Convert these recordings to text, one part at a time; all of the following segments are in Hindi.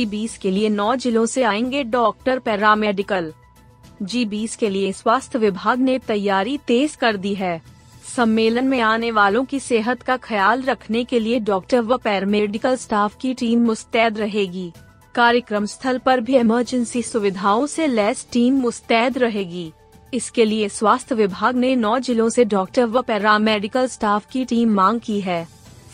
जी बीस के लिए नौ जिलों से आएँगे डॉक्टर पैरामेडिकल। जी बीस के लिए स्वास्थ्य विभाग ने तैयारी तेज कर दी है। सम्मेलन में आने वालों की सेहत का ख्याल रखने के लिए डॉक्टर व पैरामेडिकल स्टाफ की टीम मुस्तैद रहेगी। कार्यक्रम स्थल पर भी इमरजेंसी सुविधाओं से लैस टीम मुस्तैद रहेगी। इसके लिए स्वास्थ्य विभाग ने नौ जिलों से डॉक्टर व पैरामेडिकल स्टाफ की टीम मांग की है।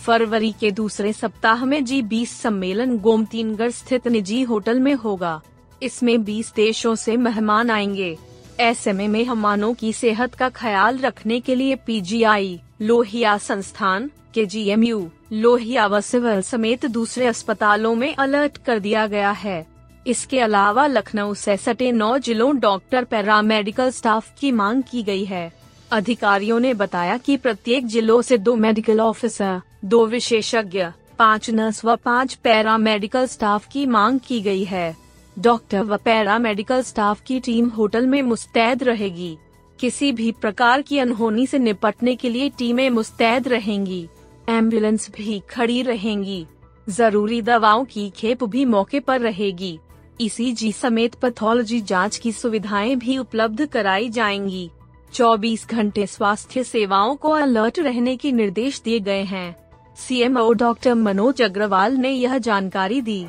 फरवरी के दूसरे सप्ताह में जी बीस सम्मेलन गोमतीनगढ़ स्थित निजी होटल में होगा। इसमें 20 देशों से मेहमान आएँगे। ऐसे में मेहमानों की सेहत का ख्याल रखने के लिए पीजीआई, लोहिया संस्थान के जीएमयू लोहिया व सिविल समेत दूसरे अस्पतालों में अलर्ट कर दिया गया है। इसके अलावा लखनऊ से सटे नौ जिलों डॉक्टर पैरामेडिकल स्टाफ की मांग की गई है। अधिकारियों ने बताया कि प्रत्येक जिलों से दो मेडिकल ऑफिसर दो विशेषज्ञ, पाँच नर्स व पाँच पैरामेडिकल स्टाफ की मांग की गई है। डॉक्टर व पैरामेडिकल स्टाफ की टीम होटल में मुस्तैद रहेगी। किसी भी प्रकार की अनहोनी से निपटने के लिए टीमें मुस्तैद रहेंगी। एंबुलेंस भी खड़ी रहेंगी। ज़रूरी दवाओं की खेप भी मौके पर रहेगी। ईसीजी समेत पैथोलॉजी जाँच की सुविधाएँ भी उपलब्ध कराई जाएँगी। 24 घंटे स्वास्थ्य सेवाओं को अलर्ट रहने के निर्देश दिए गए हैं। सीएमओ डॉक्टर मनोज अग्रवाल ने यह जानकारी दी।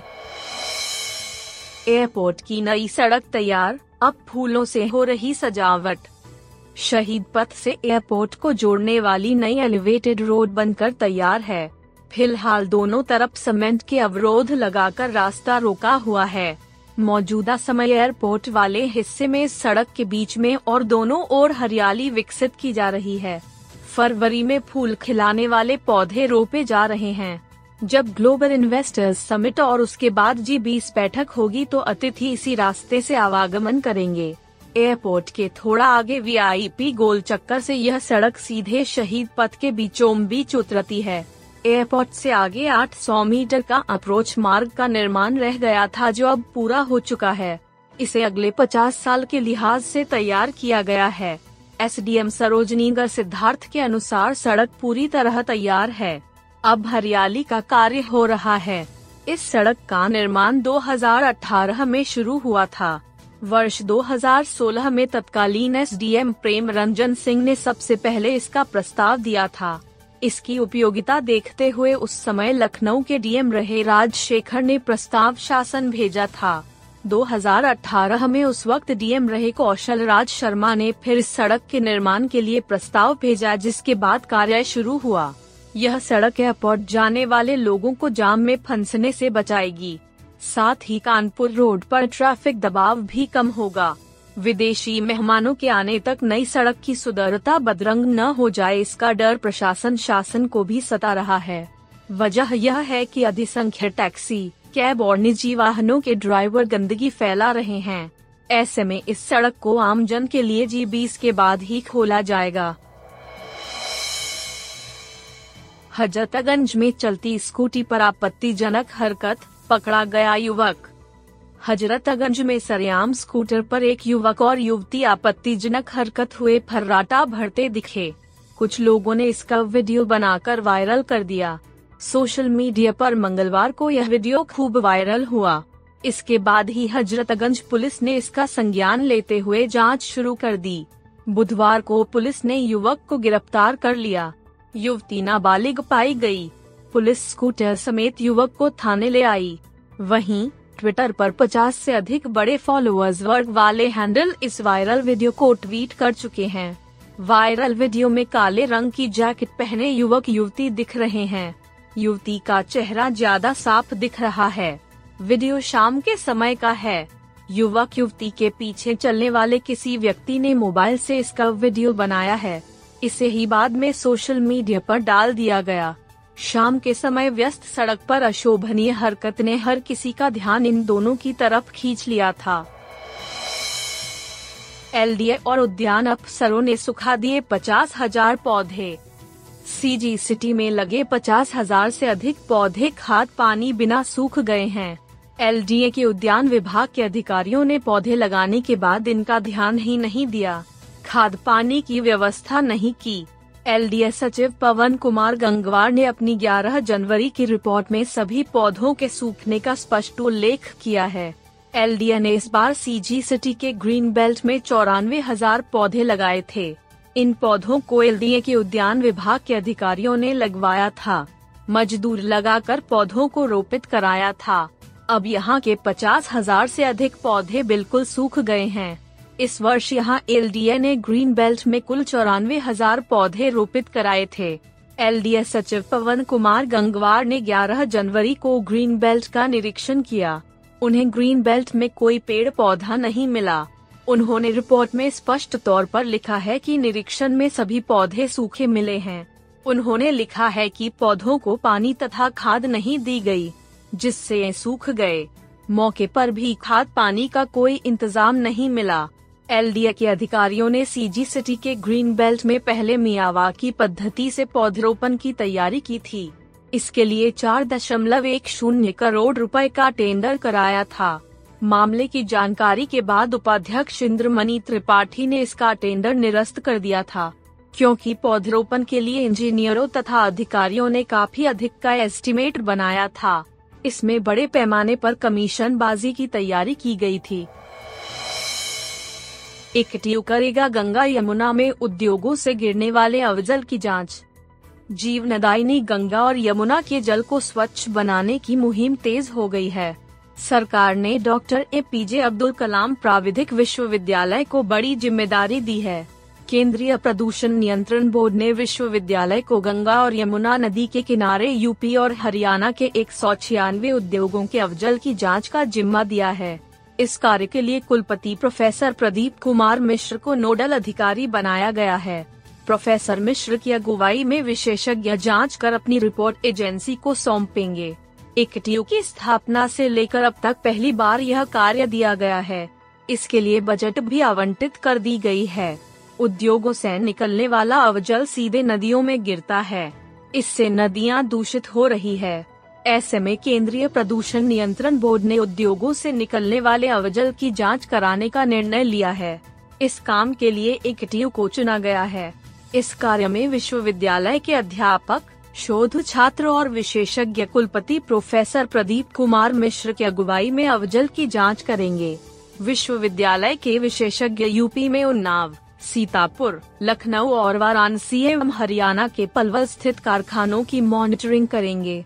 एयरपोर्ट की नई सड़क तैयार, अब फूलों से हो रही सजावट। शहीद पथ से एयरपोर्ट को जोड़ने वाली नई एलिवेटेड रोड बनकर तैयार है। फ़िलहाल दोनों तरफ़ सीमेंट के अवरोध लगाकर रास्ता रोका हुआ है। मौजूदा समय एयरपोर्ट वाले हिस्से में सड़क के बीच में और दोनों ओर हरियाली विकसित की जा रही है। फरवरी में फूल खिलाने वाले पौधे रोपे जा रहे हैं। जब ग्लोबल इन्वेस्टर्स समिट और उसके बाद जी बीस बैठक होगी तो अतिथि इसी रास्ते से आवागमन करेंगे। एयरपोर्ट के थोड़ा आगे वीआईपी गोल चक्कर से यह सड़क सीधे शहीद पथ के बीचों बीच उतरती है। एयरपोर्ट से आगे 800 मीटर का अप्रोच मार्ग का निर्माण रह गया था जो अब पूरा हो चुका है। इसे अगले 50 साल के लिहाज से तैयार किया गया है। एसडीएम सरोजनीगर सिद्धार्थ के अनुसार सड़क पूरी तरह तैयार है। अब हरियाली का कार्य हो रहा है। इस सड़क का निर्माण 2018 में शुरू हुआ था। वर्ष 2016 में तत्कालीन एसडीएम प्रेम रंजन सिंह ने सबसे पहले इसका प्रस्ताव दिया था। इसकी उपयोगिता देखते हुए उस समय लखनऊ के डीएम रहे राजशेखर ने प्रस्ताव शासन भेजा था। 2018 में उस वक्त डीएम रहे कौशल राज शर्मा ने फिर इस सड़क के निर्माण के लिए प्रस्ताव भेजा, जिसके बाद कार्य शुरू हुआ। यह सड़क एयरपोर्ट जाने वाले लोगों को जाम में फंसने से बचाएगी। साथ ही कानपुर रोड पर ट्रैफ़िक दबाव भी कम होगा। विदेशी मेहमानों के आने तक नई सड़क की सुदरता बदरंग न हो जाए, इसका डर प्रशासन शासन को भी सता रहा है। वजह यह है कि अधिसंख्य टैक्सी कैब और निजी वाहनों के ड्राइवर गंदगी फैला रहे हैं। ऐसे में इस सड़क को आम जन के लिए जी बीस के बाद ही खोला जाएगा। हजरतगंज में चलती स्कूटी पर आपत्तिजनक हरकत, पकड़ा गया युवक। हजरतगंज में सरेआम स्कूटर पर एक युवक और युवती आपत्तिजनक हरकत हुए फर्राटा भरते दिखे। कुछ लोगों ने इसका वीडियो बनाकर वायरल कर दिया। सोशल मीडिया पर मंगलवार को यह वीडियो खूब वायरल हुआ। इसके बाद ही हजरतगंज पुलिस ने इसका संज्ञान लेते हुए जाँच शुरू कर दी। बुधवार को पुलिस ने युवक को गिरफ़्तार कर लिया। युवती नाबालिग पाई गई। पुलिस स्कूटर समेत युवक को थाने ले आई। वहीं, ट्विटर पर 50 से अधिक बड़े फॉलोअर्स वर्ग वाले हैंडल इस वायरल वीडियो को ट्वीट कर चुके हैं। वायरल वीडियो में काले रंग की जैकेट पहने युवक युवती दिख रहे हैं। युवती का चेहरा ज़्यादा साफ़ दिख रहा है। वीडियो शाम के समय का है। युवक युवती के पीछे चलने वाले किसी व्यक्ति ने मोबाइल से इसका वीडियो बनाया है। इसे ही बाद में सोशल मीडिया पर डाल दिया गया। शाम के समय व्यस्त सड़क पर अशोभनीय हरकत ने हर किसी का ध्यान इन दोनों की तरफ़ खींच लिया था। एलडीए और उद्यान अफसरों ने सुखा दिए पचास हज़ार पौधे। सीजी सिटी में लगे पचास हज़ार ऐसी अधिक पौधे खाद पानी बिना सूख गए हैं। एलडीए के उद्यान विभाग के अधिकारियों ने पौधे लगाने के बाद इनका ध्यान ही नहीं दिया। खाद पानी की व्यवस्था नहीं की। एलडीए सचिव पवन कुमार गंगवार ने अपनी 11 जनवरी की रिपोर्ट में सभी पौधों के सूखने का स्पष्ट उल्लेख किया है। एलडीए ने इस बार सीजी सिटी के ग्रीन बेल्ट में चौरानवे हज़ार पौधे लगाए थे। इन पौधों को एलडीए के उद्यान विभाग के अधिकारियों ने लगवाया था। मजदूर लगाकर पौधों को रोपित कराया था। अब यहाँ के पचास हज़ार से अधिक पौधे बिल्कुल सूख गए हैं। इस वर्ष यहाँ एलडीए ने ग्रीन बेल्ट में कुल चौरानवे हज़ार पौधे रोपित कराए थे। एल सचिव पवन कुमार गंगवार ने 11 जनवरी को ग्रीन बेल्ट का निरीक्षण किया। उन्हें ग्रीन बेल्ट में कोई पेड़ पौधा नहीं मिला। उन्होंने रिपोर्ट में स्पष्ट तौर पर लिखा है कि निरीक्षण में सभी पौधे सूखे मिले हैं। उन्होंने लिखा है कि पौधों को पानी तथा खाद नहीं दी गई, जिससे ये सूख गए। मौके पर भी खाद पानी का कोई इंतज़ाम नहीं मिला। एल के अधिकारियों ने सीजी सिटी के ग्रीन बेल्ट में पहले मियावा की पद्धति से पौधरोपण की तैयारी की थी। इसके लिए चार दशमलव एक शून्य करोड़ रुपए का टेंडर कराया था। मामले की जानकारी के बाद उपाध्यक्ष इंद्रमणि त्रिपाठी ने इसका टेंडर निरस्त कर दिया था, क्योंकि पौधरोपण के लिए इंजीनियरों तथा अधिकारियों ने काफ़ी अधिक का एस्टिमेट बनाया था। इसमें बड़े पैमाने पर कमीशन बाजी की तैयारी की गई थी। इकट्यू करेगा गंगा यमुना में उद्योगों से गिरने वाले अवजल की जाँच। जीवनदायिनी गंगा और यमुना के जल को स्वच्छ बनाने की मुहिम तेज हो गई है। सरकार ने doctor A P J Abdul Kalam प्राविधिक विश्वविद्यालय को बड़ी ज़िम्मेदारी दी है। केंद्रीय प्रदूषण नियंत्रण बोर्ड ने विश्वविद्यालय को गंगा और यमुना नदी के किनारे यूपी और हरियाणा के एक सौ छियानवे उद्योगों के अवजल की जाँच का जिम्मा दिया है। इस कार्य के लिए कुलपति प्रोफेसर प्रदीप कुमार मिश्र को नोडल अधिकारी बनाया गया है। प्रोफेसर मिश्र की अगुवाई में विशेषज्ञ जाँच कर अपनी रिपोर्ट एजेंसी को सौंपेंगे। इकटियो की स्थापना से लेकर अब तक पहली बार यह कार्य दिया गया है। इसके लिए बजट भी आवंटित कर दी गई है। उद्योगों से निकलने वाला अवजल सीधे नदियों में गिरता है। इससे नदियाँ दूषित हो रही है। ऐसे में केंद्रीय प्रदूषण नियंत्रण बोर्ड ने उद्योगों से निकलने वाले अवजल की जाँच कराने का निर्णय लिया है। इस काम के लिए एक को चुना गया है। इस कार्य में विश्वविद्यालय के अध्यापक शोध छात्र और विशेषज्ञ कुलपति प्रोफेसर प्रदीप कुमार मिश्र की अगुवाई में अवजल की जाँच करेंगे। विश्वविद्यालय के विशेषज्ञ यूपी में उन्नाव, सीतापुर, लखनऊ और वाराणसी एवं हरियाणा के पलवल स्थित कारखानों की मॉनिटरिंग करेंगे।